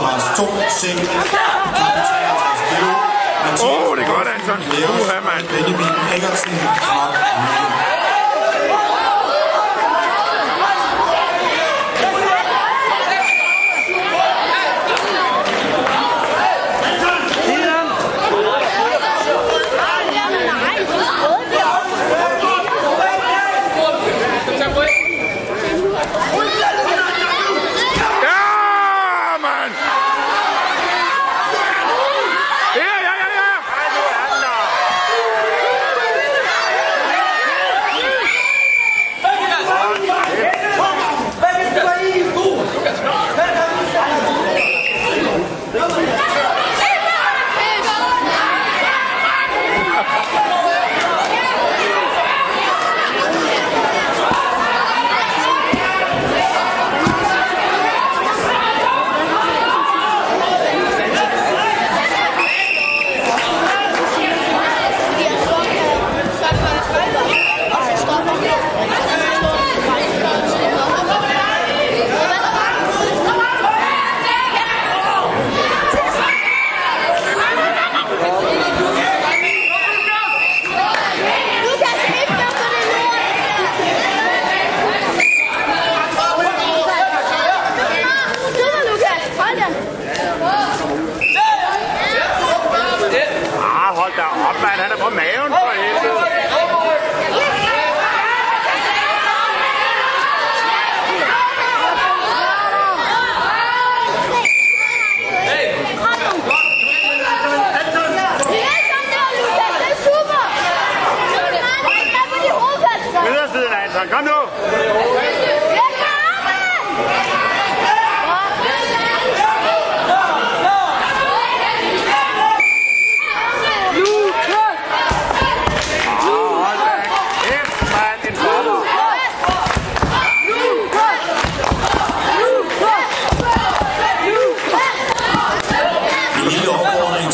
Supermars 2 seng. Åh, oh, det er godt, altså. Anton. Uha, mand. Benjamin Eggersen fra Møller.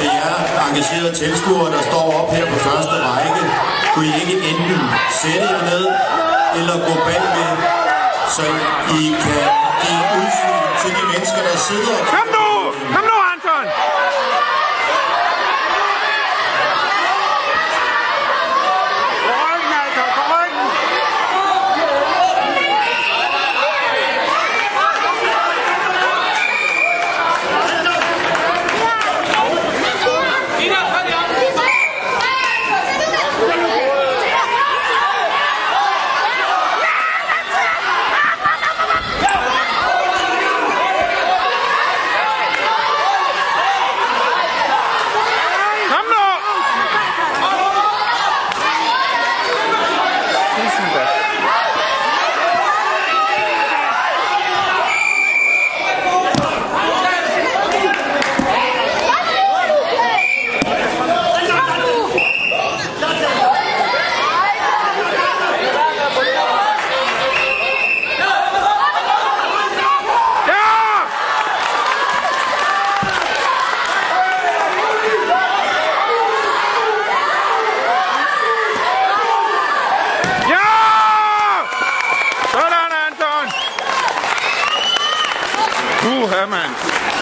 til jer engagerede tilskuere, der står op her på første række. Kunne I ikke enten sætte jer ned eller gå bagved, så I kan give udsyn til de mennesker, der sidder Herman.